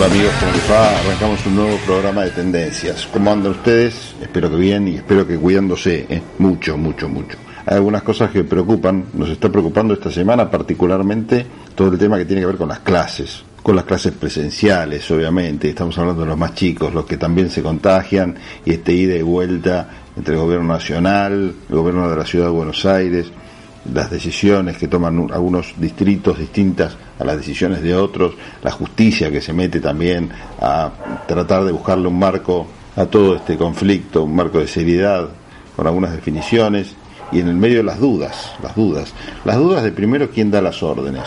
Hola amigos, ¿cómo les va? Arrancamos un nuevo programa de tendencias. ¿Cómo andan ustedes? Espero que bien y espero que cuidándose, ¿eh? mucho, mucho, mucho. Hay algunas cosas que preocupan, nos está preocupando esta semana particularmente todo el tema que tiene que ver con las clases, con las clases presenciales, obviamente. Estamos hablando de los más chicos, los que también se contagian y este ida y vuelta entre el gobierno nacional, el gobierno de la ciudad de Buenos Aires, las decisiones que toman algunos distritos distintas a las decisiones de otros, la justicia que se mete también a tratar de buscarle un marco a todo este conflicto, un marco de seriedad, con algunas definiciones, y en el medio las dudas, las dudas, las dudas de primero quién da las órdenes,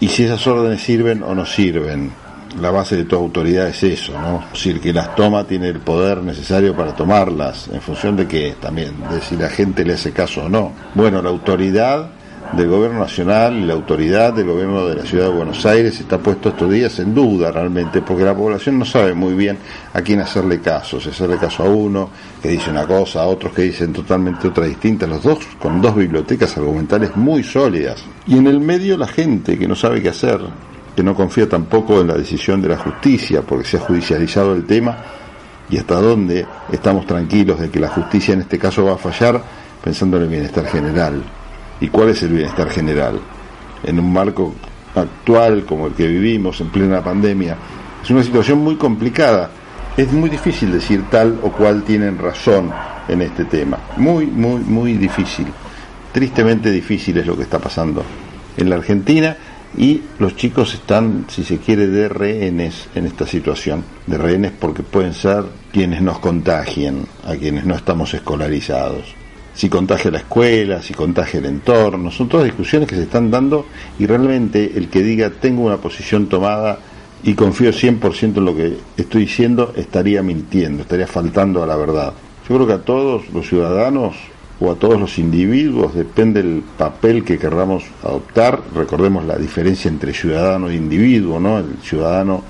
y si esas órdenes sirven o no sirven, la base de toda autoridad es eso, ¿no? Es decir, que las toma tiene el poder necesario para tomarlas, en función de que también, de si la gente le hace caso o no. Bueno, la autoridad del gobierno nacional y la autoridad del gobierno de la ciudad de Buenos Aires está puesto estos días en duda realmente, porque la población no sabe muy bien a quién hacerle caso, si hacerle caso a uno que dice una cosa, a otros que dicen totalmente otra distinta, los dos con dos bibliotecas argumentales muy sólidas. Y en el medio la gente que no sabe qué hacer, que no confía tampoco en la decisión de la justicia, porque se ha judicializado el tema y hasta dónde estamos tranquilos de que la justicia en este caso va a fallar pensando en el bienestar general. ¿Y cuál es el bienestar general? En un marco actual como el que vivimos en plena pandemia, es una situación muy complicada. Es muy difícil decir tal o cual tienen razón en este tema. Muy, muy, muy difícil. Tristemente difícil es lo que está pasando en la Argentina y los chicos están, si se quiere, de rehenes en esta situación, de rehenes porque pueden ser quienes nos contagien, a quienes no estamos escolarizados. Si contagia la escuela, si contagia el entorno, son todas discusiones que se están dando y realmente el que diga tengo una posición tomada y confío 100% en lo que estoy diciendo estaría mintiendo, estaría faltando a la verdad. Yo creo que a todos los ciudadanos o a todos los individuos, depende del papel que querramos adoptar. Recordemos la diferencia entre ciudadano e individuo, ¿no? El ciudadano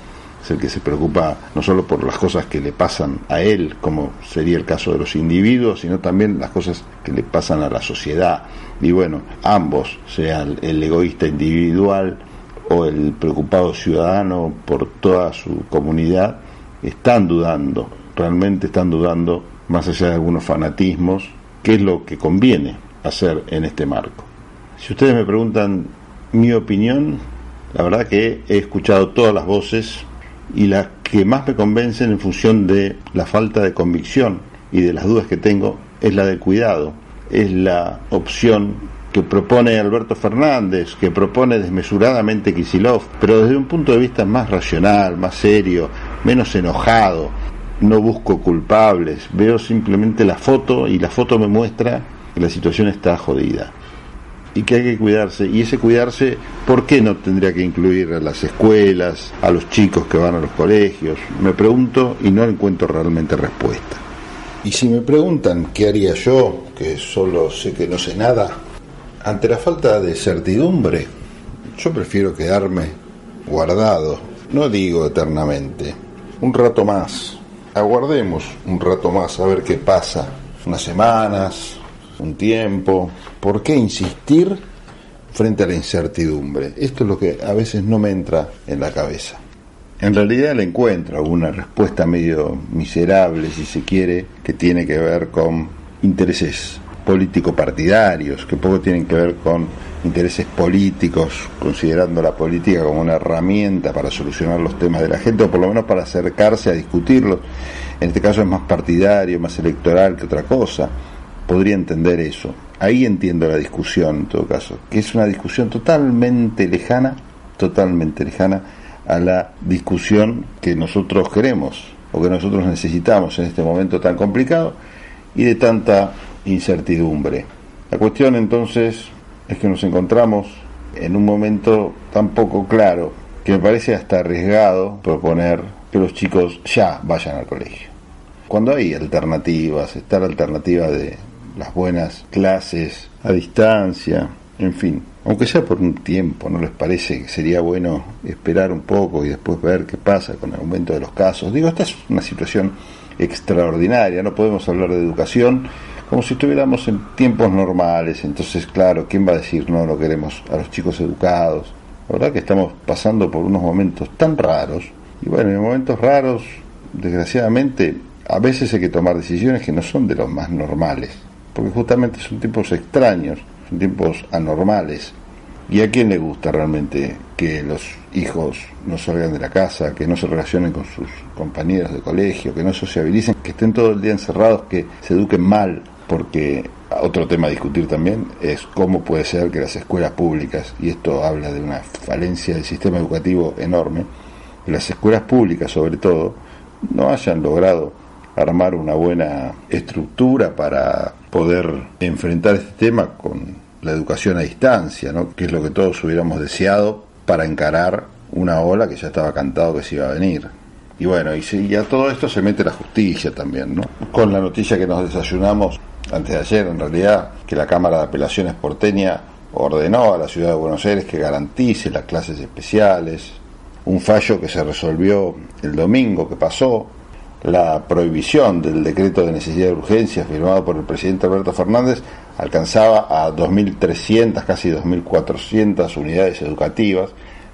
es el que se preocupa no solo por las cosas que le pasan a él, como sería el caso de los individuos, sino también las cosas que le pasan a la sociedad. Y bueno, ambos, sea el egoísta individual o el preocupado ciudadano por toda su comunidad, están dudando, realmente están dudando, más allá de algunos fanatismos, qué es lo que conviene hacer en este marco. Si ustedes me preguntan mi opinión, la verdad que he escuchado todas las voces y las que más me convencen en función de la falta de convicción y de las dudas que tengo es la del cuidado, es la opción que propone Alberto Fernández, que propone desmesuradamente Kisilov, pero desde un punto de vista más racional, más serio, menos enojado, no busco culpables, veo simplemente la foto y la foto me muestra que la situación está jodida y que hay que cuidarse. Y ese cuidarse, ¿por qué no tendría que incluir a las escuelas, a los chicos que van a los colegios? Me pregunto y no encuentro realmente respuesta. Y si me preguntan qué haría yo, que solo sé que no sé nada, ante la falta de certidumbre, yo prefiero quedarme guardado, no digo eternamente, un rato más, aguardemos un rato más a ver qué pasa, unas semanas, un tiempo. ¿Por qué insistir frente a la incertidumbre? Esto es lo que a veces no me entra en la cabeza. En realidad le encuentro una respuesta medio miserable, si se quiere, que tiene que ver con intereses político-partidarios, que poco tienen que ver con intereses políticos, considerando la política como una herramienta para solucionar los temas de la gente, o por lo menos para acercarse a discutirlos. En este caso es más partidario, más electoral que otra cosa. Podría entender eso. Ahí entiendo la discusión, en todo caso, que es una discusión totalmente lejana, totalmente lejana a la discusión que nosotros queremos o que nosotros necesitamos en este momento tan complicado y de tanta incertidumbre. La cuestión entonces es que nos encontramos en un momento tan poco claro que me parece hasta arriesgado proponer que los chicos ya vayan al colegio. Cuando hay alternativas, está la alternativa de las buenas clases a distancia, en fin, aunque sea por un tiempo, ¿no les parece que sería bueno esperar un poco y después ver qué pasa con el aumento de los casos? Digo, esta es una situación extraordinaria, no podemos hablar de educación como si estuviéramos en tiempos normales. Entonces, claro, ¿quién va a decir no, no queremos a los chicos educados? La verdad que estamos pasando por unos momentos tan raros, Y bueno, en momentos raros, desgraciadamente, a veces hay que tomar decisiones que no son de los más normales, porque justamente son tiempos extraños, son tiempos anormales. ¿Y a quién le gusta realmente que los hijos no salgan de la casa, que no se relacionen con sus compañeros de colegio, que no sociabilicen, que estén todo el día encerrados, que se eduquen mal? Porque otro tema a discutir también es cómo puede ser que las escuelas públicas, y esto habla de una falencia del sistema educativo enorme, las escuelas públicas sobre todo no hayan logrado armar una buena estructura para poder enfrentar este tema con la educación a distancia, ¿no? que es lo que todos hubiéramos deseado para encarar una ola que ya estaba cantado que se iba a venir. Y bueno, y, y a todo esto se mete la justicia también, ¿no? Con la noticia que nos desayunamos antes de ayer, en realidad, que la Cámara de Apelaciones porteña ordenó a la ciudad de Buenos Aires que garantice las clases especiales, un fallo que se resolvió el domingo que pasó, la prohibición del decreto de necesidad de urgencia firmado por el presidente Alberto Fernández alcanzaba a 2.300, casi 2.400 unidades educativas,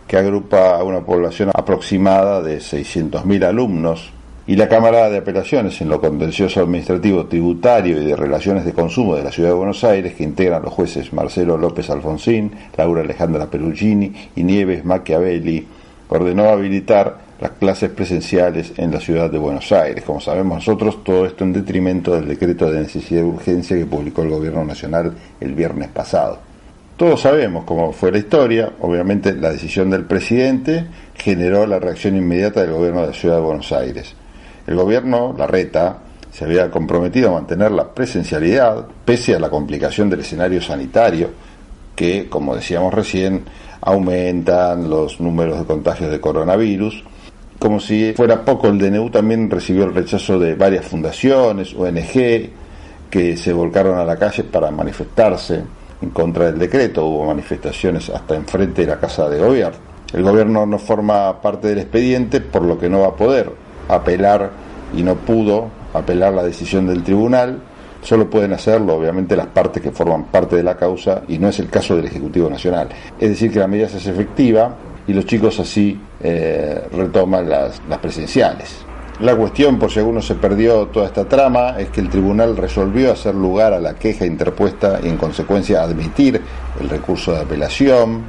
que agrupa a una población aproximada de 600.000 alumnos, y la Cámara de Apelaciones en lo contencioso administrativo, tributario y de relaciones de consumo de la Ciudad de Buenos Aires, que integran los jueces Marcelo López Alfonsín, Laura Alejandra Perugini y Nieves Machiavelli, ordenó habilitar las clases presenciales en la ciudad de Buenos Aires. Como sabemos nosotros, todo esto en detrimento del decreto de necesidad de urgencia que publicó el Gobierno Nacional el viernes pasado. Todos sabemos cómo fue la historia, obviamente la decisión del presidente generó la reacción inmediata del Gobierno de la ciudad de Buenos Aires. El Gobierno, la reta, se había comprometido a mantener la presencialidad pese a la complicación del escenario sanitario que, como decíamos recién, aumentan los números de contagios de coronavirus como si fuera poco, el DNU también recibió el rechazo de varias fundaciones, ONG, que se volcaron a la calle para manifestarse en contra del decreto. Hubo manifestaciones hasta enfrente de la Casa de Gobierno. El gobierno no forma parte del expediente, por lo que no va a poder apelar y no pudo apelar la decisión del tribunal. Solo pueden hacerlo, obviamente, las partes que forman parte de la causa y no es el caso del Ejecutivo Nacional. Es decir, que la medida se hace efectiva y los chicos así eh, retoman las, las presenciales. La cuestión, por si alguno se perdió toda esta trama, es que el tribunal resolvió hacer lugar a la queja interpuesta y en consecuencia admitir el recurso de apelación.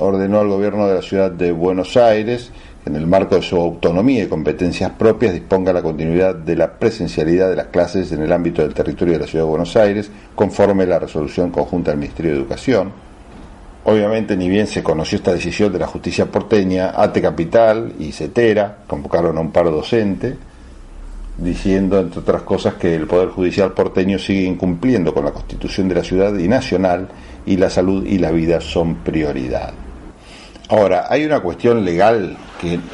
Ordenó al gobierno de la ciudad de Buenos Aires, en el marco de su autonomía y competencias propias, disponga la continuidad de la presencialidad de las clases en el ámbito del territorio de la ciudad de Buenos Aires, conforme la resolución conjunta del Ministerio de Educación. Obviamente, ni bien se conoció esta decisión de la justicia porteña, ATE Capital y CETERA convocaron a un paro docente, diciendo, entre otras cosas, que el Poder Judicial porteño sigue incumpliendo con la Constitución de la ciudad y nacional y la salud y la vida son prioridad. Ahora, hay una cuestión legal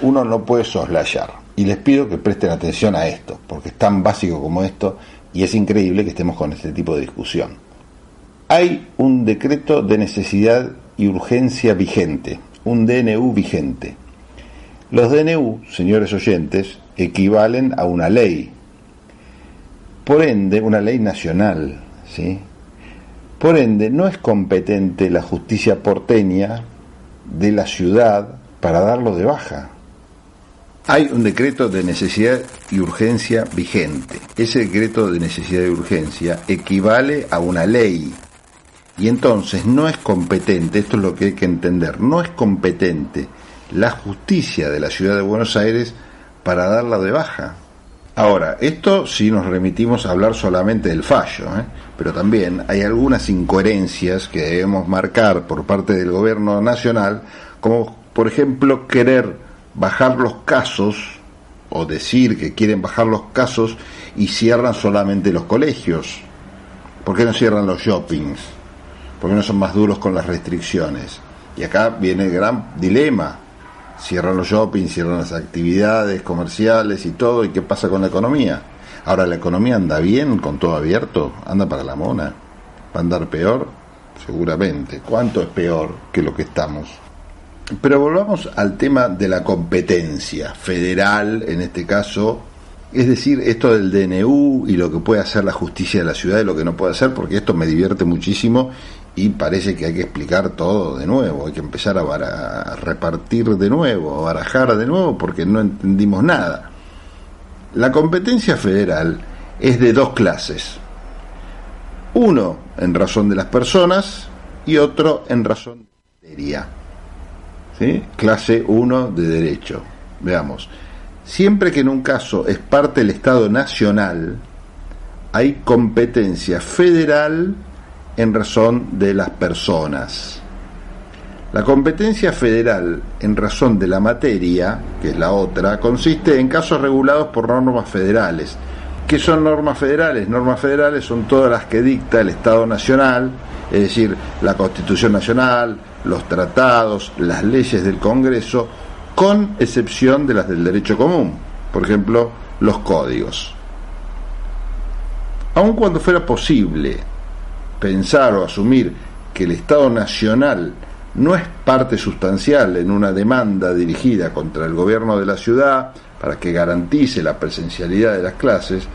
uno no puede soslayar y les pido que presten atención a esto, porque es tan básico como esto y es increíble que estemos con este tipo de discusión hay un decreto de necesidad y urgencia vigente, un DNU vigente. Los DNU, señores oyentes, equivalen a una ley. Por ende, una ley nacional, ¿sí? Por ende, no es competente la justicia porteña de la ciudad para darlo de baja. Hay un decreto de necesidad y urgencia vigente. Ese decreto de necesidad y urgencia equivale a una ley y entonces no es competente, esto es lo que hay que entender, no es competente la justicia de la ciudad de Buenos Aires para darla de baja. Ahora, esto si nos remitimos a hablar solamente del fallo, ¿eh? pero también hay algunas incoherencias que debemos marcar por parte del gobierno nacional, como por ejemplo querer bajar los casos o decir que quieren bajar los casos y cierran solamente los colegios. ¿Por qué no cierran los shoppings? porque no son más duros con las restricciones. Y acá viene el gran dilema. Cierran los shopping, cierran las actividades comerciales y todo, ¿y qué pasa con la economía? Ahora, ¿la economía anda bien con todo abierto? ¿Anda para la mona? ¿Va a andar peor? Seguramente. ¿Cuánto es peor que lo que estamos? Pero volvamos al tema de la competencia federal, en este caso, es decir, esto del DNU y lo que puede hacer la justicia de la ciudad y lo que no puede hacer, porque esto me divierte muchísimo y parece que hay que explicar todo de nuevo, hay que empezar a, repartir de nuevo, a barajar de nuevo porque no entendimos nada. La competencia federal es de dos clases. Uno en razón de las personas y otro en razón de materia. Clase 1 de derecho. Veamos. Siempre que en un caso es parte del Estado nacional, hay competencia federal en razón de las personas. La competencia federal en razón de la materia, que es la otra, consiste en casos regulados por normas federales. ¿Qué son normas federales? Normas federales son todas las que dicta el Estado Nacional, es decir, la Constitución Nacional, los tratados, las leyes del Congreso, con excepción de las del derecho común, por ejemplo, los códigos. Aun cuando fuera posible pensar o asumir que el Estado Nacional no es parte sustancial en una demanda dirigida contra el gobierno de la ciudad para que garantice la presencialidad de las clases,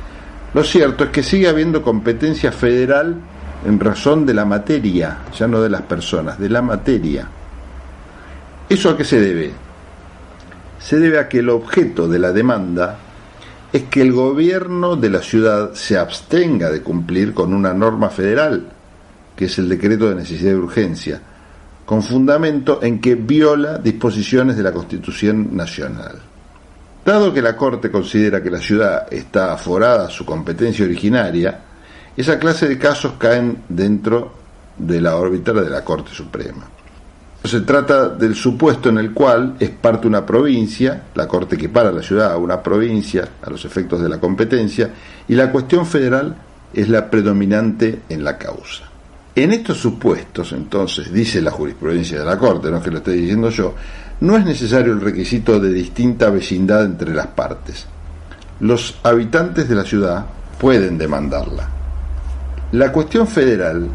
lo cierto es que sigue habiendo competencia federal en razón de la materia, ya no de las personas, de la materia. ¿Eso a qué se debe? Se debe a que el objeto de la demanda es que el gobierno de la ciudad se abstenga de cumplir con una norma federal que es el decreto de necesidad de urgencia, con fundamento en que viola disposiciones de la Constitución Nacional. Dado que la Corte considera que la ciudad está aforada a su competencia originaria, esa clase de casos caen dentro de la órbita de la Corte Suprema. Se trata del supuesto en el cual es parte una provincia, la Corte equipara a la ciudad a una provincia a los efectos de la competencia, y la cuestión federal es la predominante en la causa. En estos supuestos, entonces, dice la jurisprudencia de la Corte, no es que lo esté diciendo yo, no es necesario el requisito de distinta vecindad entre las partes. Los habitantes de la ciudad pueden demandarla. La cuestión federal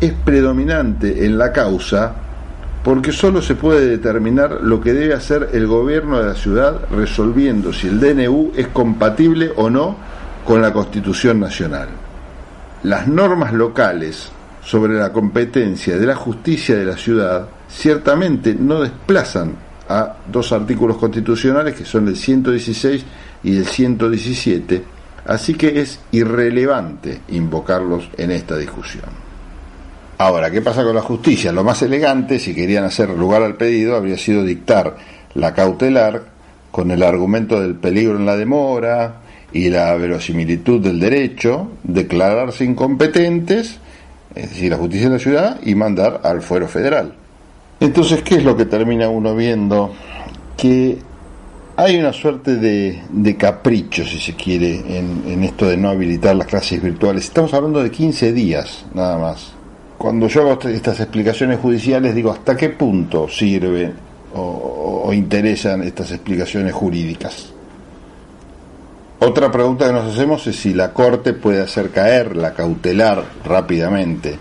es predominante en la causa porque solo se puede determinar lo que debe hacer el gobierno de la ciudad resolviendo si el DNU es compatible o no con la Constitución Nacional. Las normas locales sobre la competencia de la justicia de la ciudad ciertamente no desplazan a dos artículos constitucionales que son el 116 y el 117, así que es irrelevante invocarlos en esta discusión. Ahora, ¿qué pasa con la justicia? Lo más elegante, si querían hacer lugar al pedido, habría sido dictar la cautelar con el argumento del peligro en la demora y la verosimilitud del derecho, declararse incompetentes es decir, la justicia de la ciudad, y mandar al fuero federal. Entonces, ¿qué es lo que termina uno viendo? Que hay una suerte de, capricho, si se quiere, en, esto de no habilitar las clases virtuales. Estamos hablando de 15 días, nada más. Cuando yo hago estas explicaciones judiciales, digo, ¿hasta qué punto sirve o interesan estas explicaciones jurídicas? Otra pregunta que nos hacemos es si la Corte puede hacer caer la cautelar rápidamente.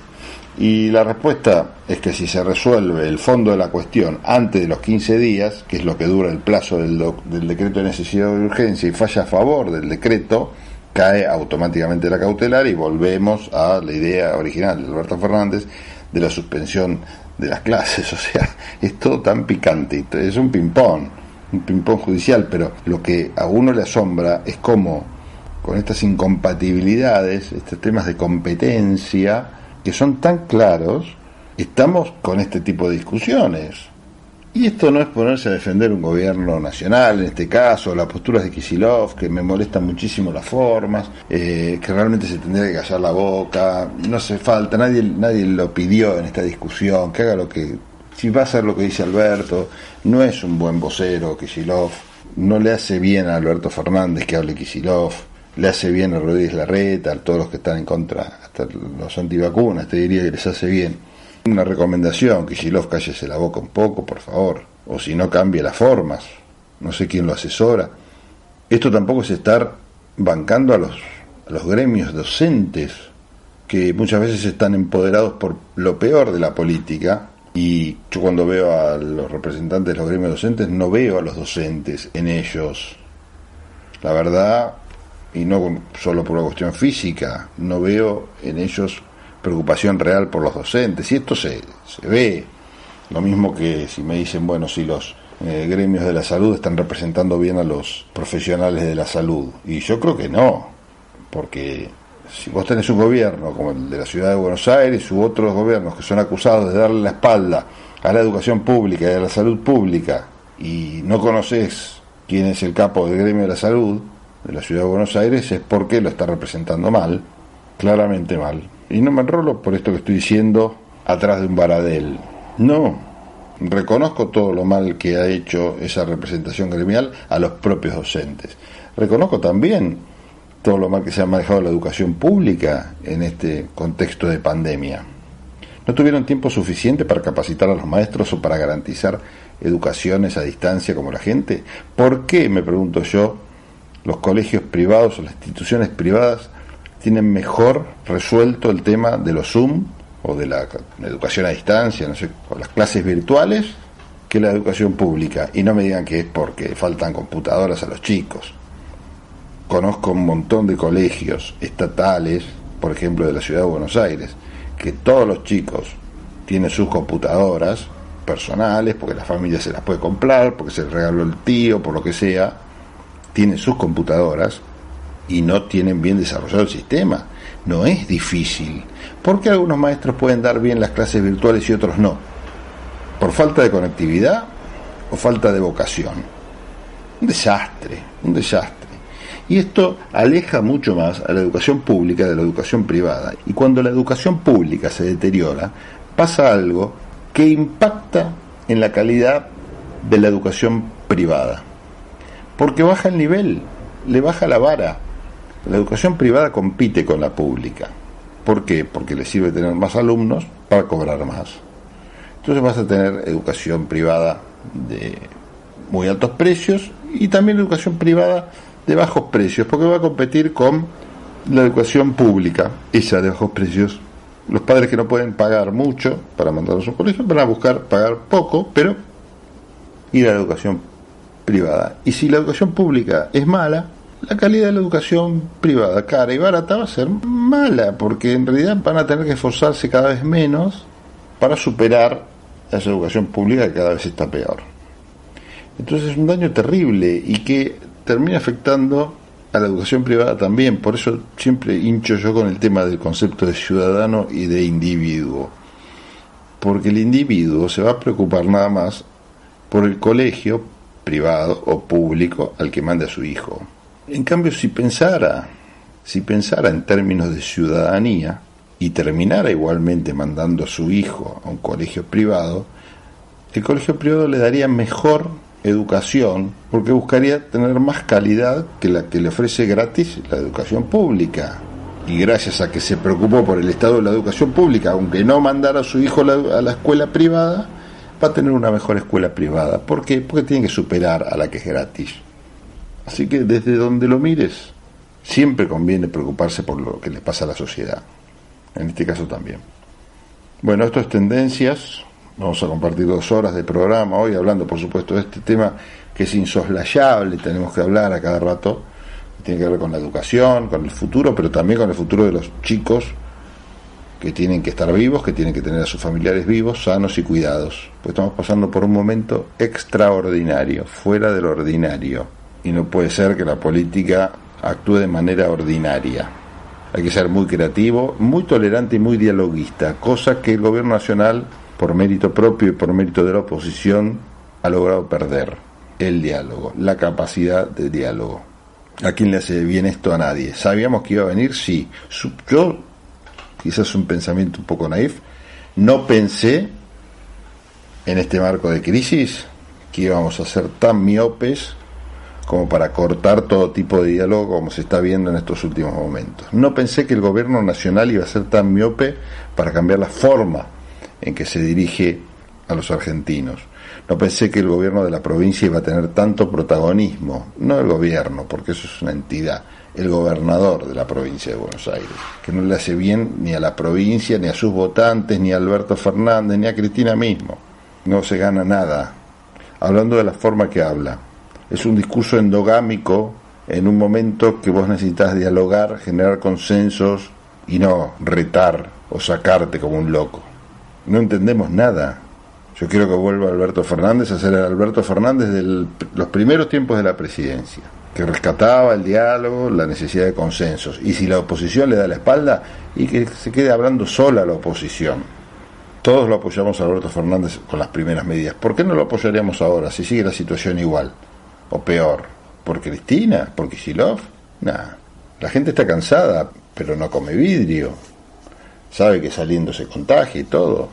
Y la respuesta es que si se resuelve el fondo de la cuestión antes de los 15 días, que es lo que dura el plazo del, del decreto de necesidad de urgencia, y falla a favor del decreto, cae automáticamente la cautelar y volvemos a la idea original de Alberto Fernández de la suspensión de las clases. O sea, es todo tan picante, es un ping-pong un ping-pong judicial, pero lo que a uno le asombra es cómo con estas incompatibilidades, estos temas de competencia, que son tan claros, estamos con este tipo de discusiones. Y esto no es ponerse a defender un gobierno nacional, en este caso, las posturas de Kisilov, que me molestan muchísimo las formas, eh, que realmente se tendría que callar la boca, no hace falta, nadie, nadie lo pidió en esta discusión, que haga lo que si va a hacer lo que dice Alberto, no es un buen vocero Kisilov, no le hace bien a Alberto Fernández que hable Kisilov, le hace bien a Rodríguez Larreta, a todos los que están en contra, hasta los antivacunas, te diría que les hace bien. Una recomendación, Kisilov cállese la boca un poco, por favor, o si no cambie las formas, no sé quién lo asesora. Esto tampoco es estar bancando a los, a los gremios docentes, que muchas veces están empoderados por lo peor de la política, y yo cuando veo a los representantes de los gremios docentes, no veo a los docentes en ellos. La verdad, y no solo por una cuestión física, no veo en ellos preocupación real por los docentes, y esto se, se ve. Lo mismo que si me dicen, bueno, si los eh, gremios de la salud están representando bien a los profesionales de la salud. Y yo creo que no, porque si vos tenés un gobierno como el de la ciudad de Buenos Aires u otros gobiernos que son acusados de darle la espalda a la educación pública y a la salud pública y no conoces quién es el capo del gremio de la salud de la ciudad de Buenos Aires es porque lo está representando mal, claramente mal. Y no me enrolo por esto que estoy diciendo atrás de un baradel. No, reconozco todo lo mal que ha hecho esa representación gremial a los propios docentes. Reconozco también todo lo mal que se ha manejado la educación pública en este contexto de pandemia. No tuvieron tiempo suficiente para capacitar a los maestros o para garantizar educaciones a distancia como la gente. ¿Por qué, me pregunto yo, los colegios privados o las instituciones privadas tienen mejor resuelto el tema de los Zoom o de la, educación a distancia, no sé, o las clases virtuales que la educación pública. Y no me digan que es porque faltan computadoras a los chicos. Conozco un montón de colegios estatales, por ejemplo de la ciudad de Buenos Aires, que todos los chicos tienen sus computadoras personales, porque la familia se las puede comprar, porque se les regaló el tío, por lo que sea, tienen sus computadoras y no tienen bien desarrollado el sistema. No es difícil. porque algunos maestros pueden dar bien las clases virtuales y otros no? ¿Por falta de conectividad o falta de vocación? Un desastre, un desastre. Y esto aleja mucho más a la educación pública de la educación privada. Y cuando la educación pública se deteriora, pasa algo que impacta en la calidad de la educación privada. Porque baja el nivel, le baja la vara. La educación privada compite con la pública. ¿Por qué? Porque le sirve tener más alumnos para cobrar más. Entonces vas a tener educación privada de muy altos precios y también educación privada de bajos precios, porque va a competir con la educación pública, esa de bajos precios. Los padres que no pueden pagar mucho para mandarlos a un colegio van a buscar pagar poco, pero ir a la educación privada. Y si la educación pública es mala, la calidad de la educación privada, cara y barata, va a ser mala, porque en realidad van a tener que esforzarse cada vez menos para superar esa educación pública que cada vez está peor. Entonces es un daño terrible y que termina afectando a la educación privada también. Por eso siempre hincho yo con el tema del concepto de ciudadano y de individuo. Porque el individuo se va a preocupar nada más por el colegio privado o público al que manda a su hijo. En cambio, si pensara, si pensara en términos de ciudadanía y terminara igualmente mandando a su hijo a un colegio privado, el colegio privado le daría mejor educación, porque buscaría tener más calidad que la que le ofrece gratis la educación pública. Y gracias a que se preocupó por el estado de la educación pública, aunque no mandara a su hijo a la escuela privada, va a tener una mejor escuela privada. ¿Por qué? Porque tiene que superar a la que es gratis. Así que desde donde lo mires, siempre conviene preocuparse por lo que le pasa a la sociedad. En este caso también. Bueno, esto es tendencias. Vamos a compartir dos horas de programa hoy hablando, por supuesto, de este tema que es insoslayable, tenemos que hablar a cada rato, tiene que ver con la educación, con el futuro, pero también con el futuro de los chicos que tienen que estar vivos, que tienen que tener a sus familiares vivos, sanos y cuidados. Pues estamos pasando por un momento extraordinario, fuera del ordinario, y no puede ser que la política actúe de manera ordinaria. Hay que ser muy creativo, muy tolerante y muy dialoguista, cosa que el gobierno nacional por mérito propio y por mérito de la oposición, ha logrado perder el diálogo, la capacidad de diálogo. ¿A quién le hace bien esto? A nadie. ¿Sabíamos que iba a venir? Sí. Yo, quizás un pensamiento un poco naif, no pensé en este marco de crisis que íbamos a ser tan miopes como para cortar todo tipo de diálogo como se está viendo en estos últimos momentos. No pensé que el gobierno nacional iba a ser tan miope para cambiar la forma en que se dirige a los argentinos. No pensé que el gobierno de la provincia iba a tener tanto protagonismo, no el gobierno, porque eso es una entidad, el gobernador de la provincia de Buenos Aires, que no le hace bien ni a la provincia, ni a sus votantes, ni a Alberto Fernández, ni a Cristina mismo. No se gana nada. Hablando de la forma que habla, es un discurso endogámico en un momento que vos necesitas dialogar, generar consensos y no retar o sacarte como un loco. No entendemos nada. Yo quiero que vuelva Alberto Fernández a ser el Alberto Fernández de los primeros tiempos de la presidencia, que rescataba el diálogo, la necesidad de consensos. Y si la oposición le da la espalda, y que se quede hablando sola la oposición. Todos lo apoyamos a Alberto Fernández con las primeras medidas. ¿Por qué no lo apoyaríamos ahora si sigue la situación igual? O peor. ¿Por Cristina? ¿Por Kicillof? Nada. La gente está cansada, pero no come vidrio. Sabe que saliendo se contagia y todo.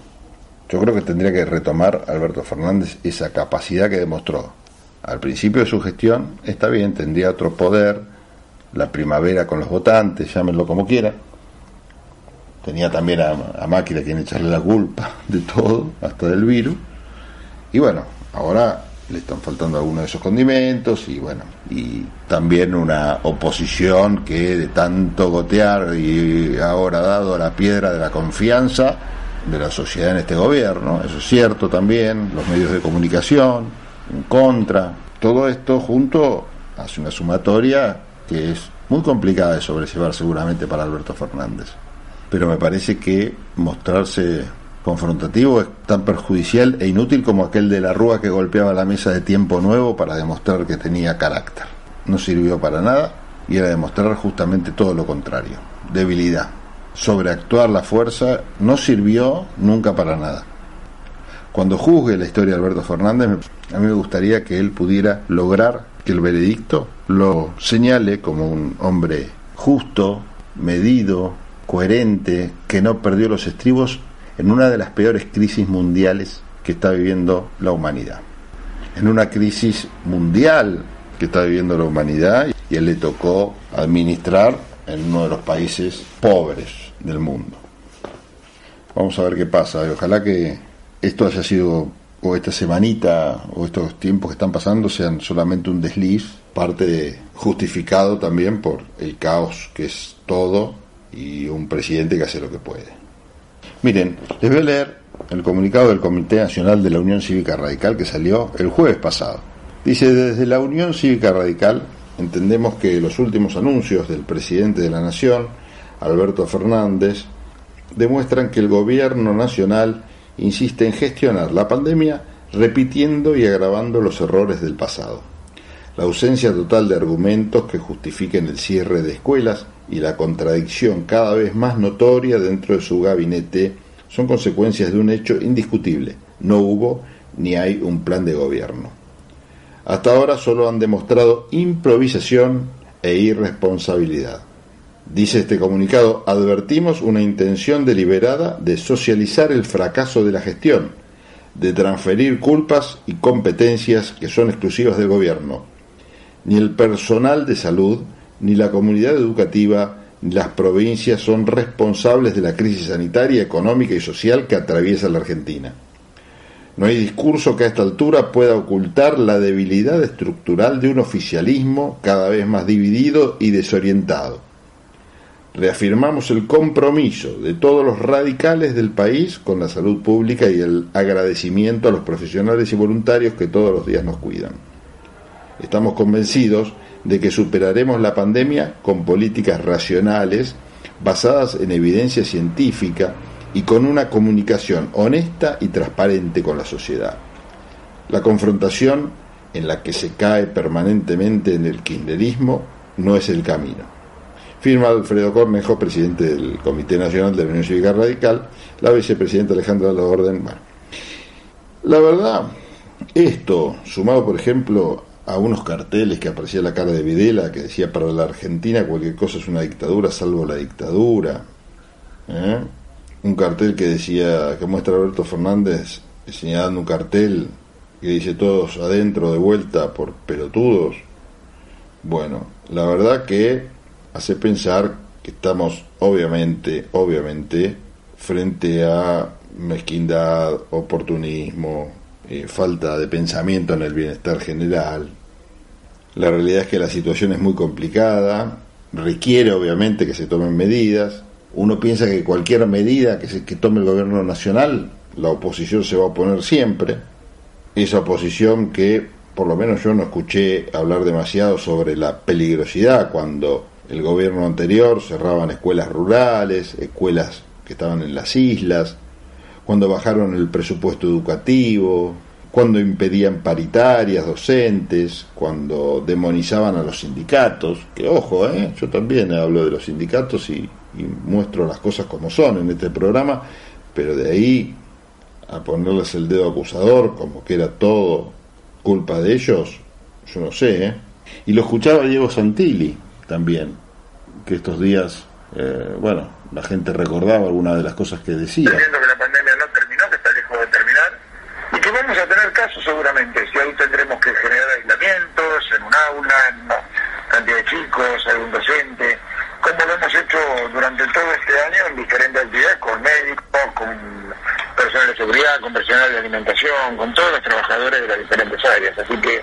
Yo creo que tendría que retomar Alberto Fernández esa capacidad que demostró. Al principio de su gestión, está bien, tendría otro poder, la primavera con los votantes, llámenlo como quiera. Tenía también a, a Máquina quien echarle la culpa de todo, hasta del virus. Y bueno, ahora le están faltando algunos de esos condimentos y bueno, y también una oposición que de tanto gotear y ahora dado la piedra de la confianza, de la sociedad en este gobierno, eso es cierto también, los medios de comunicación, en contra, todo esto junto hace una sumatoria que es muy complicada de sobrellevar seguramente para Alberto Fernández. Pero me parece que mostrarse confrontativo es tan perjudicial e inútil como aquel de la Rúa que golpeaba la mesa de tiempo nuevo para demostrar que tenía carácter. No sirvió para nada y era demostrar justamente todo lo contrario, debilidad sobreactuar la fuerza no sirvió nunca para nada. Cuando juzgue la historia de Alberto Fernández, a mí me gustaría que él pudiera lograr que el veredicto lo señale como un hombre justo, medido, coherente, que no perdió los estribos en una de las peores crisis mundiales que está viviendo la humanidad. En una crisis mundial que está viviendo la humanidad y él le tocó administrar en uno de los países pobres del mundo. Vamos a ver qué pasa. ojalá que esto haya sido, o esta semanita, o estos tiempos que están pasando, sean solamente un desliz, parte justificado también por el caos que es todo y un presidente que hace lo que puede. Miren, les voy a leer el comunicado del Comité Nacional de la Unión Cívica Radical que salió el jueves pasado. Dice, desde la Unión Cívica Radical entendemos que los últimos anuncios del presidente de la Nación, Alberto Fernández, demuestran que el gobierno nacional insiste en gestionar la pandemia repitiendo y agravando los errores del pasado. La ausencia total de argumentos que justifiquen el cierre de escuelas y la contradicción cada vez más notoria dentro de su gabinete son consecuencias de un hecho indiscutible. No hubo ni hay un plan de gobierno. Hasta ahora solo han demostrado improvisación e irresponsabilidad. Dice este comunicado, advertimos una intención deliberada de socializar el fracaso de la gestión, de transferir culpas y competencias que son exclusivas del gobierno. Ni el personal de salud, ni la comunidad educativa, ni las provincias son responsables de la crisis sanitaria, económica y social que atraviesa la Argentina. No hay discurso que a esta altura pueda ocultar la debilidad estructural de un oficialismo cada vez más dividido y desorientado. Reafirmamos el compromiso de todos los radicales del país con la salud pública y el agradecimiento a los profesionales y voluntarios que todos los días nos cuidan. Estamos convencidos de que superaremos la pandemia con políticas racionales basadas en evidencia científica y con una comunicación honesta y transparente con la sociedad. La confrontación en la que se cae permanentemente en el kirchnerismo no es el camino. Firma Alfredo Cornejo, presidente del Comité Nacional de la Unión Cívica Radical, la vicepresidenta Alejandra Orden. Bueno, la verdad, esto, sumado por ejemplo a unos carteles que aparecía la cara de Videla, que decía para la Argentina cualquier cosa es una dictadura salvo la dictadura, ¿eh? un cartel que decía, que muestra Alberto Fernández señalando un cartel que dice todos adentro de vuelta por pelotudos. Bueno, la verdad que hace pensar que estamos obviamente, obviamente, frente a mezquindad, oportunismo, eh, falta de pensamiento en el bienestar general. La realidad es que la situación es muy complicada, requiere obviamente que se tomen medidas, uno piensa que cualquier medida que, se, que tome el gobierno nacional, la oposición se va a oponer siempre. Esa oposición que, por lo menos yo no escuché hablar demasiado sobre la peligrosidad cuando el gobierno anterior cerraban escuelas rurales, escuelas que estaban en las islas, cuando bajaron el presupuesto educativo, cuando impedían paritarias docentes, cuando demonizaban a los sindicatos, que ojo, ¿eh? yo también hablo de los sindicatos y, muestro las cosas como son en este programa, pero de ahí a ponerles el dedo acusador como que era todo culpa de ellos, yo no sé, ¿eh? Y lo escuchaba Diego Santilli también, que estos días, eh, bueno, la gente recordaba algunas de las cosas que decía. Viendo que la pandemia no terminó, que está lejos de terminar, y que vamos a tener casos seguramente, si ahí tendremos que generar aislamientos en un aula, en una cantidad de chicos, algún docente, como lo hemos hecho durante todo este año en diferentes actividades, con médicos, con personal de seguridad, con personal de alimentación, con todos los trabajadores de las diferentes áreas. Así que,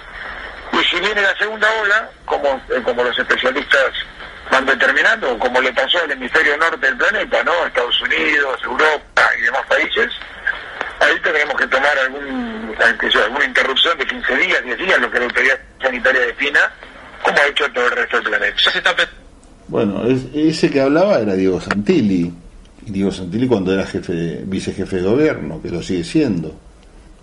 si viene la segunda ola, como, eh, como los especialistas van determinando, como le pasó al hemisferio norte del planeta, ¿no? Estados Unidos, Europa y demás países, ahí tendremos que tomar algún, alguna interrupción de 15 días, 10 días, lo que la autoridad sanitaria defina, como ha hecho todo el resto del planeta. Bueno, ese que hablaba era Diego Santilli, y Diego Santilli cuando era jefe, vicejefe de gobierno, que lo sigue siendo.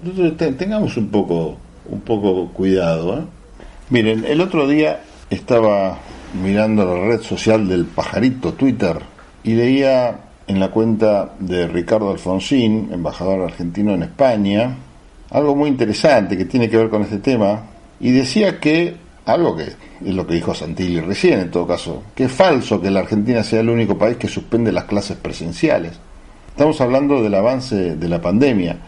Nosotros tengamos un poco, un poco cuidado. ¿eh? Miren, el otro día estaba mirando la red social del pajarito Twitter y leía en la cuenta de Ricardo Alfonsín, embajador argentino en España, algo muy interesante que tiene que ver con este tema, y decía que, algo que es lo que dijo Santilli recién en todo caso, que es falso que la Argentina sea el único país que suspende las clases presenciales. Estamos hablando del avance de la pandemia.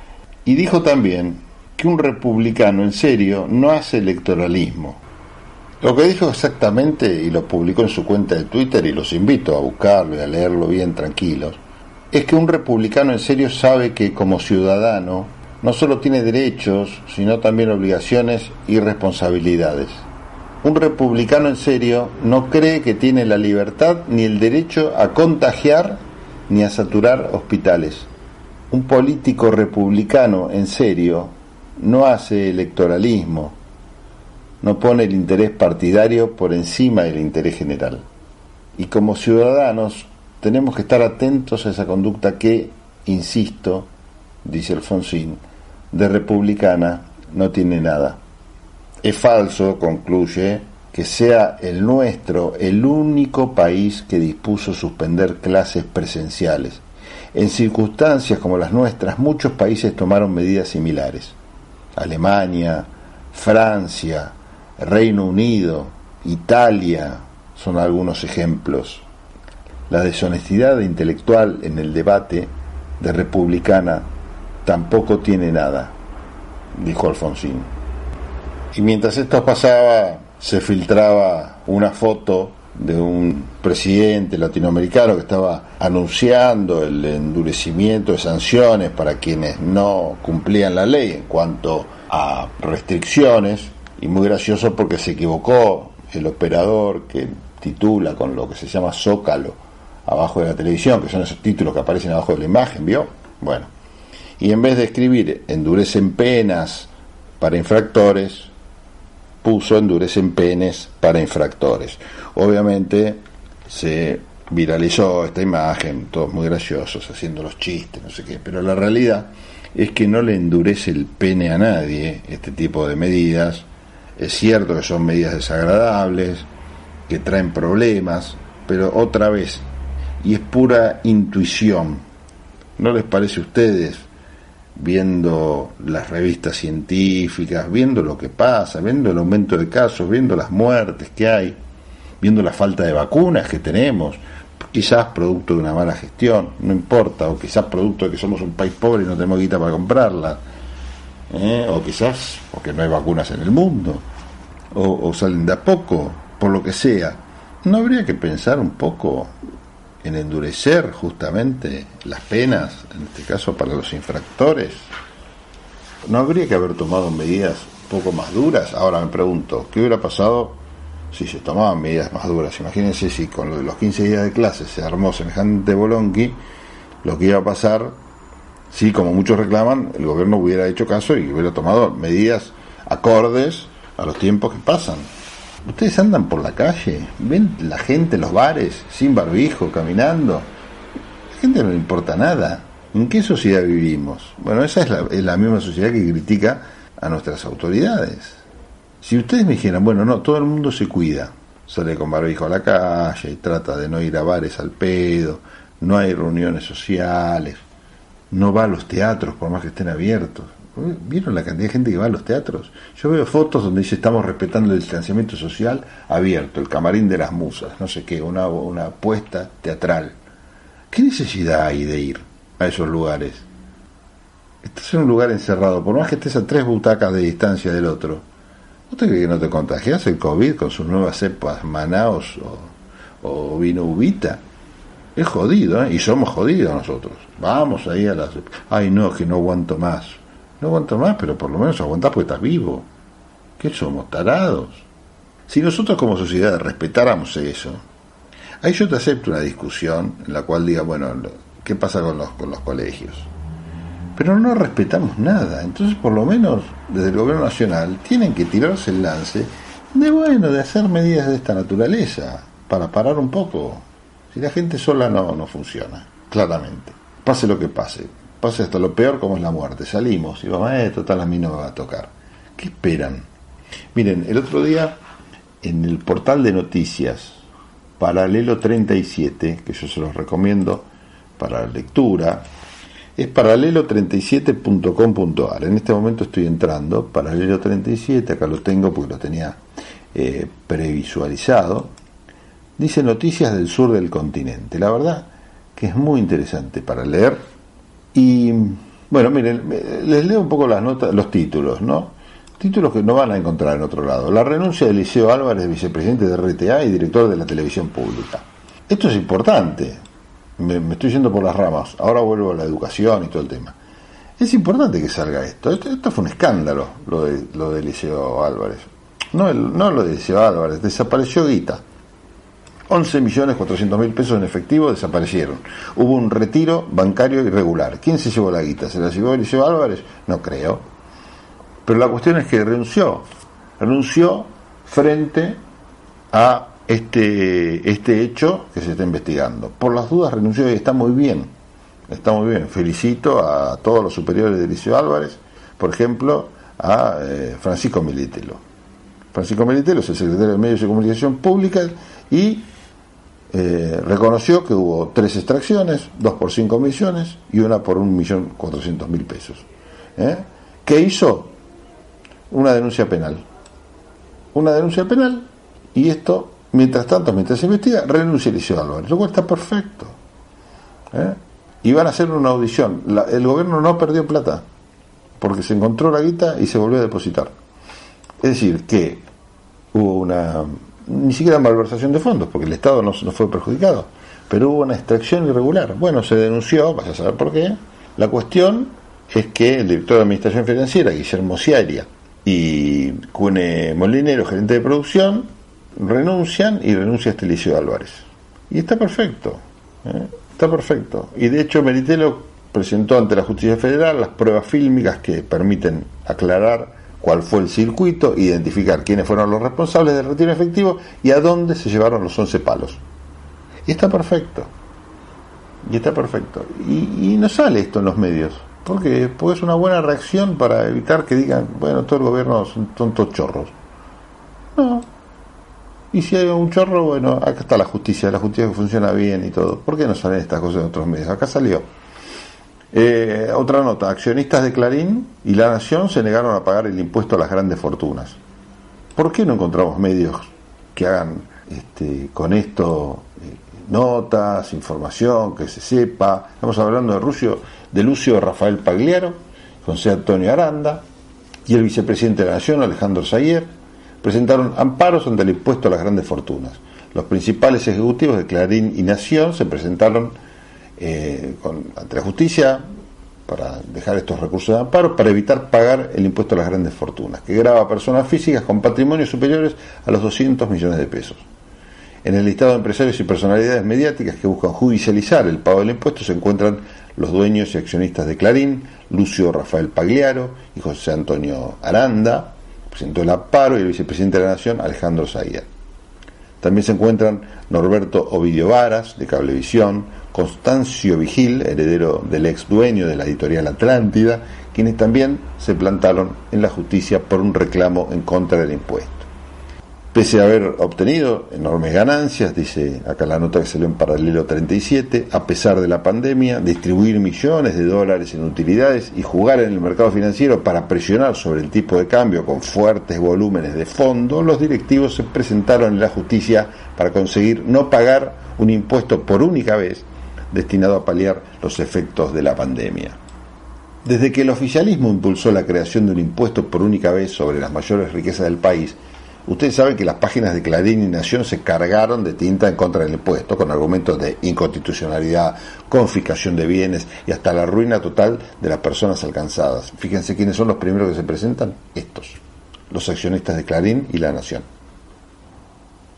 Y dijo también que un republicano en serio no hace electoralismo. Lo que dijo exactamente, y lo publicó en su cuenta de Twitter, y los invito a buscarlo y a leerlo bien tranquilos, es que un republicano en serio sabe que como ciudadano no solo tiene derechos, sino también obligaciones y responsabilidades. Un republicano en serio no cree que tiene la libertad ni el derecho a contagiar ni a saturar hospitales. Un político republicano en serio no hace electoralismo, no pone el interés partidario por encima del interés general. Y como ciudadanos tenemos que estar atentos a esa conducta que, insisto, dice Alfonsín, de republicana no tiene nada. Es falso, concluye, que sea el nuestro el único país que dispuso suspender clases presenciales. En circunstancias como las nuestras, muchos países tomaron medidas similares. Alemania, Francia, Reino Unido, Italia son algunos ejemplos. La deshonestidad intelectual en el debate de republicana tampoco tiene nada, dijo Alfonsín. Y mientras esto pasaba, se filtraba una foto de un presidente latinoamericano que estaba anunciando el endurecimiento de sanciones para quienes no cumplían la ley en cuanto a restricciones, y muy gracioso porque se equivocó el operador que titula con lo que se llama Zócalo abajo de la televisión, que son esos títulos que aparecen abajo de la imagen, ¿vio? Bueno, y en vez de escribir endurecen penas para infractores, puso endurecen penes para infractores. Obviamente se viralizó esta imagen, todos muy graciosos, haciendo los chistes, no sé qué, pero la realidad es que no le endurece el pene a nadie este tipo de medidas. Es cierto que son medidas desagradables, que traen problemas, pero otra vez, y es pura intuición. ¿No les parece a ustedes viendo las revistas científicas, viendo lo que pasa, viendo el aumento de casos, viendo las muertes que hay, viendo la falta de vacunas que tenemos, quizás producto de una mala gestión, no importa, o quizás producto de que somos un país pobre y no tenemos guita para comprarla, ¿eh? o quizás porque no hay vacunas en el mundo, o, o salen de a poco, por lo que sea. ¿No habría que pensar un poco en endurecer justamente las penas, en este caso para los infractores? ¿No habría que haber tomado medidas poco más duras? Ahora me pregunto, ¿qué hubiera pasado si se tomaban medidas más duras? Imagínense si con lo de los 15 días de clase se armó semejante bolonqui, lo que iba a pasar si, como muchos reclaman, el gobierno hubiera hecho caso y hubiera tomado medidas acordes a los tiempos que pasan. Ustedes andan por la calle, ven la gente en los bares, sin barbijo, caminando. La gente no le importa nada. ¿En qué sociedad vivimos? Bueno, esa es la, es la misma sociedad que critica a nuestras autoridades. Si ustedes me dijeran, bueno, no, todo el mundo se cuida, sale con barbijo a la calle y trata de no ir a bares al pedo, no hay reuniones sociales, no va a los teatros por más que estén abiertos. ¿Vieron la cantidad de gente que va a los teatros? Yo veo fotos donde dice estamos respetando el distanciamiento social abierto, el camarín de las musas, no sé qué, una, una apuesta teatral. ¿Qué necesidad hay de ir a esos lugares? Estás en un lugar encerrado, por más que estés a tres butacas de distancia del otro. ¿No te crees que no te contagias el COVID con sus nuevas cepas Manaos o, o vino ubita? Es jodido, ¿eh? Y somos jodidos nosotros. Vamos ahí a las... Ay, no, que no aguanto más. No aguanto más, pero por lo menos aguantás porque estás vivo. ¿Qué somos? ¿Tarados? Si nosotros como sociedad respetáramos eso, ahí yo te acepto una discusión en la cual diga, bueno, ¿qué pasa con los, con los colegios? Pero no respetamos nada. Entonces, por lo menos, desde el gobierno nacional, tienen que tirarse el lance de, bueno, de hacer medidas de esta naturaleza, para parar un poco. Si la gente sola no, no funciona, claramente. Pase lo que pase pase hasta lo peor como es la muerte. Salimos y vamos, eh, total a mí no me va a tocar. ¿Qué esperan? Miren, el otro día en el portal de noticias Paralelo 37, que yo se los recomiendo para lectura, es paralelo37.com.ar. En este momento estoy entrando, paralelo 37, acá lo tengo porque lo tenía eh, previsualizado. Dice noticias del sur del continente. La verdad que es muy interesante para leer y bueno, miren, les leo un poco las notas, los títulos, ¿no? Títulos que no van a encontrar en otro lado. La renuncia de Eliseo Álvarez, vicepresidente de RTA y director de la televisión pública. Esto es importante. Me, estoy yendo por las ramas. Ahora vuelvo a la educación y todo el tema. Es importante que salga esto. Esto, fue un escándalo, lo de, lo de Eliseo Álvarez. No, no lo de Eliseo Álvarez, desapareció Guita. 11.400.000 pesos en efectivo desaparecieron. Hubo un retiro bancario irregular. ¿Quién se llevó la guita? ¿Se la llevó Eliseo Álvarez? No creo. Pero la cuestión es que renunció. Renunció frente a este, este hecho que se está investigando. Por las dudas renunció y está muy bien. Está muy bien. Felicito a todos los superiores de Eliseo Álvarez, por ejemplo, a eh, Francisco Militelo. Francisco Militelo es el secretario de Medios de Comunicación Pública y eh, reconoció que hubo tres extracciones, dos por cinco millones y una por un millón cuatrocientos mil pesos. ¿eh? ¿Qué hizo? Una denuncia penal. Una denuncia penal y esto, mientras tanto, mientras se investiga, renuncia Eliseo Álvarez, lo cual está perfecto. ¿eh? Y a hacer una audición. el gobierno no perdió plata porque se encontró la guita y se volvió a depositar. Es decir, que hubo una ni siquiera malversación de fondos, porque el Estado no, no fue perjudicado, pero hubo una extracción irregular. Bueno, se denunció, vas a saber por qué. La cuestión es que el director de Administración Financiera, Guillermo Ciaria, y Cune Molinero, gerente de producción, renuncian y renuncia este Liceo Álvarez. Y está perfecto, ¿eh? está perfecto. Y de hecho Meritelo presentó ante la Justicia Federal las pruebas fílmicas que permiten aclarar cuál fue el circuito, identificar quiénes fueron los responsables del retiro efectivo y a dónde se llevaron los 11 palos. Y está perfecto. Y está perfecto. Y, no sale esto en los medios. Porque es una buena reacción para evitar que digan, bueno, todo el gobierno son tontos chorros. No. Y si hay un chorro, bueno, acá está la justicia, la justicia que funciona bien y todo. ¿Por qué no salen estas cosas en otros medios? Acá salió. Eh, otra nota, accionistas de Clarín y La Nación se negaron a pagar el impuesto a las grandes fortunas. ¿Por qué no encontramos medios que hagan este, con esto eh, notas, información, que se sepa? Estamos hablando de, Lucio, de Lucio Rafael Pagliaro, José Antonio Aranda y el vicepresidente de la Nación, Alejandro Sayer, presentaron amparos ante el impuesto a las grandes fortunas. Los principales ejecutivos de Clarín y Nación se presentaron eh, ante la justicia para dejar estos recursos de amparo para evitar pagar el impuesto a las grandes fortunas, que graba a personas físicas con patrimonios superiores a los 200 millones de pesos. En el listado de empresarios y personalidades mediáticas que buscan judicializar el pago del impuesto se encuentran los dueños y accionistas de Clarín, Lucio Rafael Pagliaro y José Antonio Aranda, presentó el Aparo y el vicepresidente de la Nación, Alejandro Zaguer. También se encuentran Norberto Ovidio Varas, de Cablevisión, Constancio Vigil, heredero del ex dueño de la editorial Atlántida, quienes también se plantaron en la justicia por un reclamo en contra del impuesto. Pese a haber obtenido enormes ganancias, dice acá la nota que salió en paralelo 37, a pesar de la pandemia, distribuir millones de dólares en utilidades y jugar en el mercado financiero para presionar sobre el tipo de cambio con fuertes volúmenes de fondo, los directivos se presentaron en la justicia para conseguir no pagar un impuesto por única vez destinado a paliar los efectos de la pandemia. Desde que el oficialismo impulsó la creación de un impuesto por única vez sobre las mayores riquezas del país, Ustedes saben que las páginas de Clarín y Nación se cargaron de tinta en contra del impuesto con argumentos de inconstitucionalidad, confiscación de bienes y hasta la ruina total de las personas alcanzadas. Fíjense quiénes son los primeros que se presentan. Estos, los accionistas de Clarín y La Nación.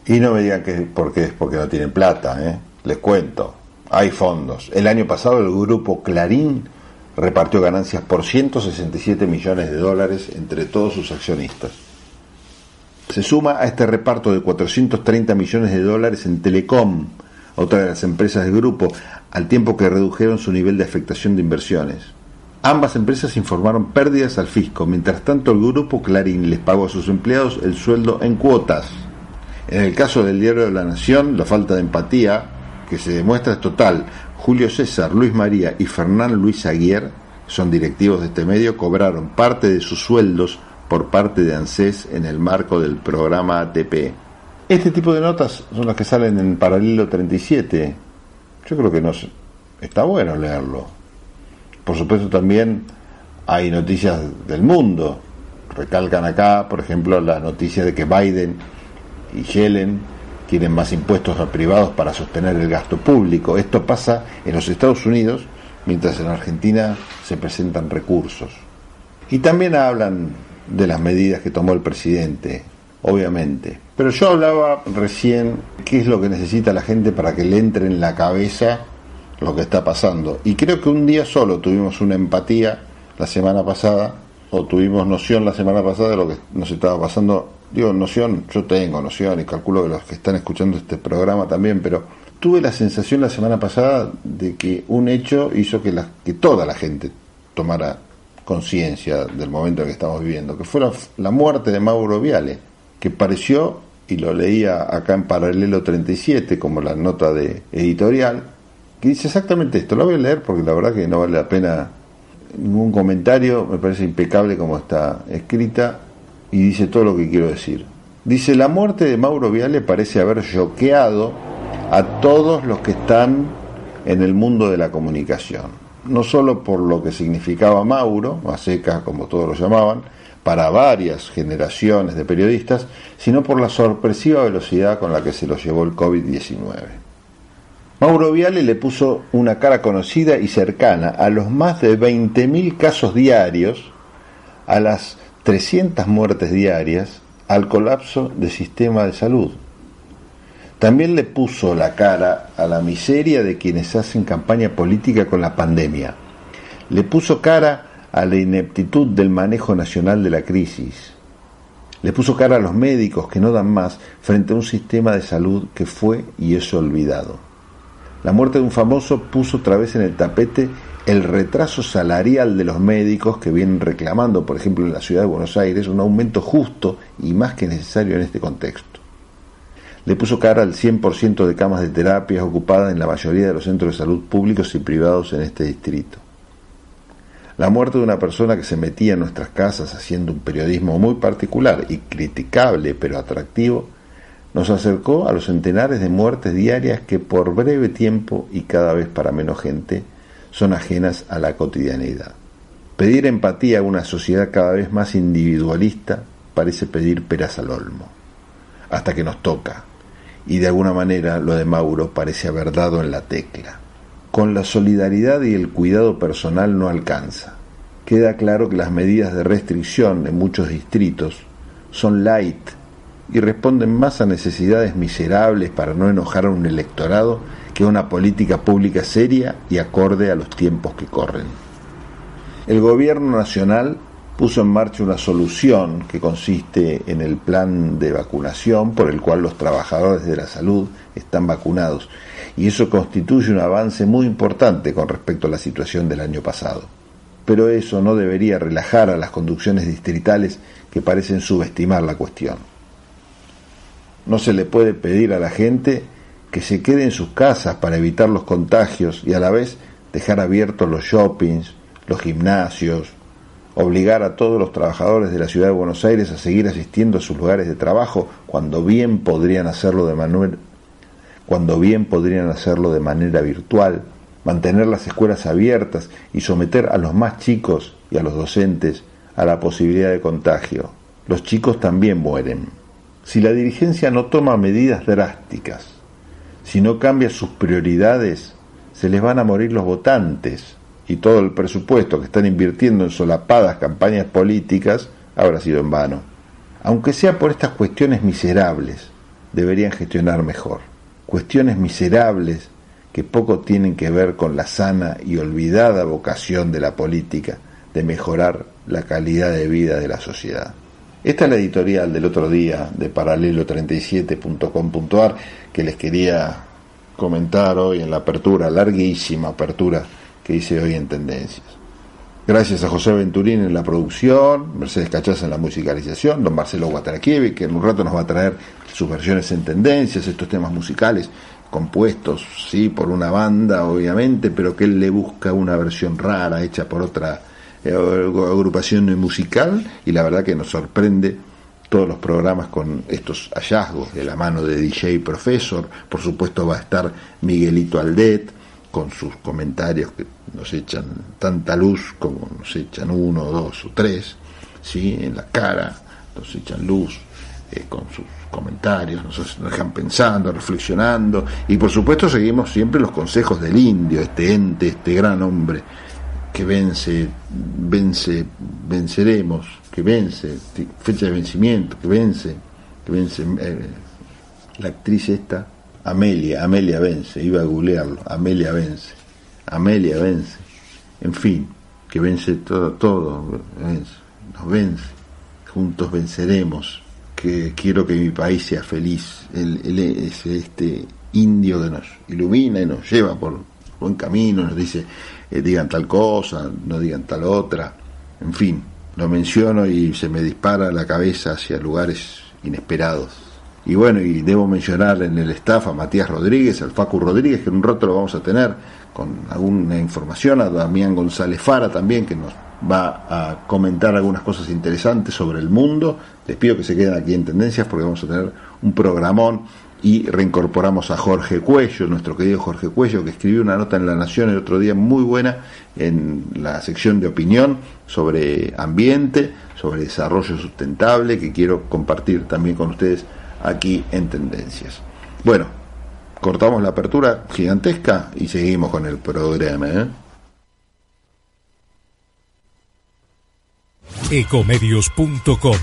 Y no me digan que porque es porque no tienen plata, ¿eh? les cuento. Hay fondos. El año pasado el grupo Clarín repartió ganancias por 167 millones de dólares entre todos sus accionistas se suma a este reparto de 430 millones de dólares en Telecom, otra de las empresas del grupo, al tiempo que redujeron su nivel de afectación de inversiones. Ambas empresas informaron pérdidas al fisco, mientras tanto el grupo Clarín les pagó a sus empleados el sueldo en cuotas. En el caso del diario de la Nación, la falta de empatía que se demuestra es total. Julio César, Luis María y Fernán Luis Aguier, son directivos de este medio, cobraron parte de sus sueldos por parte de ANSES en el marco del programa ATP. Este tipo de notas son las que salen en paralelo 37. Yo creo que no está bueno leerlo. Por supuesto también hay noticias del mundo. Recalcan acá, por ejemplo, la noticia de que Biden y Yellen quieren más impuestos a privados para sostener el gasto público. Esto pasa en los Estados Unidos, mientras en Argentina se presentan recursos. Y también hablan de las medidas que tomó el presidente, obviamente. Pero yo hablaba recién qué es lo que necesita la gente para que le entre en la cabeza lo que está pasando. Y creo que un día solo tuvimos una empatía la semana pasada, o tuvimos noción la semana pasada de lo que nos estaba pasando. Digo, noción, yo tengo noción y calculo que los que están escuchando este programa también, pero tuve la sensación la semana pasada de que un hecho hizo que, la, que toda la gente tomara conciencia del momento que estamos viviendo, que fue la, muerte de Mauro Viale, que pareció, y lo leía acá en paralelo 37 como la nota de editorial, que dice exactamente esto, lo voy a leer porque la verdad que no vale la pena ningún comentario, me parece impecable como está escrita y dice todo lo que quiero decir. Dice, la muerte de Mauro Viale parece haber choqueado a todos los que están en el mundo de la comunicación no solo por lo que significaba Mauro, Maseca como todos lo llamaban, para varias generaciones de periodistas, sino por la sorpresiva velocidad con la que se lo llevó el COVID-19. Mauro Viale le puso una cara conocida y cercana a los más de 20.000 casos diarios, a las 300 muertes diarias, al colapso del sistema de salud. También le puso la cara a la miseria de quienes hacen campaña política con la pandemia. Le puso cara a la ineptitud del manejo nacional de la crisis. Le puso cara a los médicos que no dan más frente a un sistema de salud que fue y es olvidado. La muerte de un famoso puso otra vez en el tapete el retraso salarial de los médicos que vienen reclamando, por ejemplo, en la ciudad de Buenos Aires, un aumento justo y más que necesario en este contexto le puso cara al 100% de camas de terapias ocupadas en la mayoría de los centros de salud públicos y privados en este distrito. La muerte de una persona que se metía en nuestras casas haciendo un periodismo muy particular y criticable pero atractivo, nos acercó a los centenares de muertes diarias que por breve tiempo y cada vez para menos gente son ajenas a la cotidianidad. Pedir empatía a una sociedad cada vez más individualista parece pedir peras al olmo, hasta que nos toca, y de alguna manera lo de Mauro parece haber dado en la tecla. Con la solidaridad y el cuidado personal no alcanza. Queda claro que las medidas de restricción en muchos distritos son light y responden más a necesidades miserables para no enojar a un electorado que una política pública seria y acorde a los tiempos que corren. El gobierno nacional puso en marcha una solución que consiste en el plan de vacunación por el cual los trabajadores de la salud están vacunados. Y eso constituye un avance muy importante con respecto a la situación del año pasado. Pero eso no debería relajar a las conducciones distritales que parecen subestimar la cuestión. No se le puede pedir a la gente que se quede en sus casas para evitar los contagios y a la vez dejar abiertos los shoppings, los gimnasios, obligar a todos los trabajadores de la ciudad de Buenos Aires a seguir asistiendo a sus lugares de trabajo cuando bien podrían hacerlo de cuando bien podrían hacerlo de manera virtual, mantener las escuelas abiertas y someter a los más chicos y a los docentes a la posibilidad de contagio. Los chicos también mueren. Si la dirigencia no toma medidas drásticas, si no cambia sus prioridades, se les van a morir los votantes y todo el presupuesto que están invirtiendo en solapadas campañas políticas habrá sido en vano. Aunque sea por estas cuestiones miserables, deberían gestionar mejor. Cuestiones miserables que poco tienen que ver con la sana y olvidada vocación de la política de mejorar la calidad de vida de la sociedad. Esta es la editorial del otro día de paralelo37.com.ar que les quería comentar hoy en la apertura, larguísima apertura que hice hoy en Tendencias. Gracias a José Venturín en la producción, Mercedes Cachaza en la musicalización, don Marcelo Guataraquieve, que en un rato nos va a traer sus versiones en Tendencias, estos temas musicales compuestos, sí, por una banda, obviamente, pero que él le busca una versión rara, hecha por otra agrupación musical, y la verdad que nos sorprende todos los programas con estos hallazgos de la mano de DJ Profesor, por supuesto va a estar Miguelito Aldet, con sus comentarios que nos echan tanta luz como nos echan uno, dos o tres, ¿sí? en la cara, nos echan luz eh, con sus comentarios, nos, dejan pensando, reflexionando, y por supuesto seguimos siempre los consejos del indio, este ente, este gran hombre que vence, vence, venceremos, que vence, fecha de vencimiento, que vence, que vence, eh, la actriz esta, Amelia, Amelia vence, iba a googlearlo, Amelia vence, Amelia vence, en fin, que vence todo, todo, nos vence, juntos venceremos, que quiero que mi país sea feliz, el, este indio que nos ilumina y nos lleva por buen camino, nos dice, eh, digan tal cosa, no digan tal otra, en fin, lo menciono y se me dispara la cabeza hacia lugares inesperados. Y bueno, y debo mencionar en el staff a Matías Rodríguez, al Facu Rodríguez, que en un rato lo vamos a tener con alguna información, a Damián González Fara también, que nos va a comentar algunas cosas interesantes sobre el mundo. Les pido que se queden aquí en Tendencias porque vamos a tener un programón y reincorporamos a Jorge Cuello, nuestro querido Jorge Cuello, que escribió una nota en La Nación el otro día muy buena en la sección de opinión sobre ambiente, sobre desarrollo sustentable, que quiero compartir también con ustedes aquí en Tendencias. Bueno, cortamos la apertura gigantesca y seguimos con el programa. ¿eh? Ecomedios.com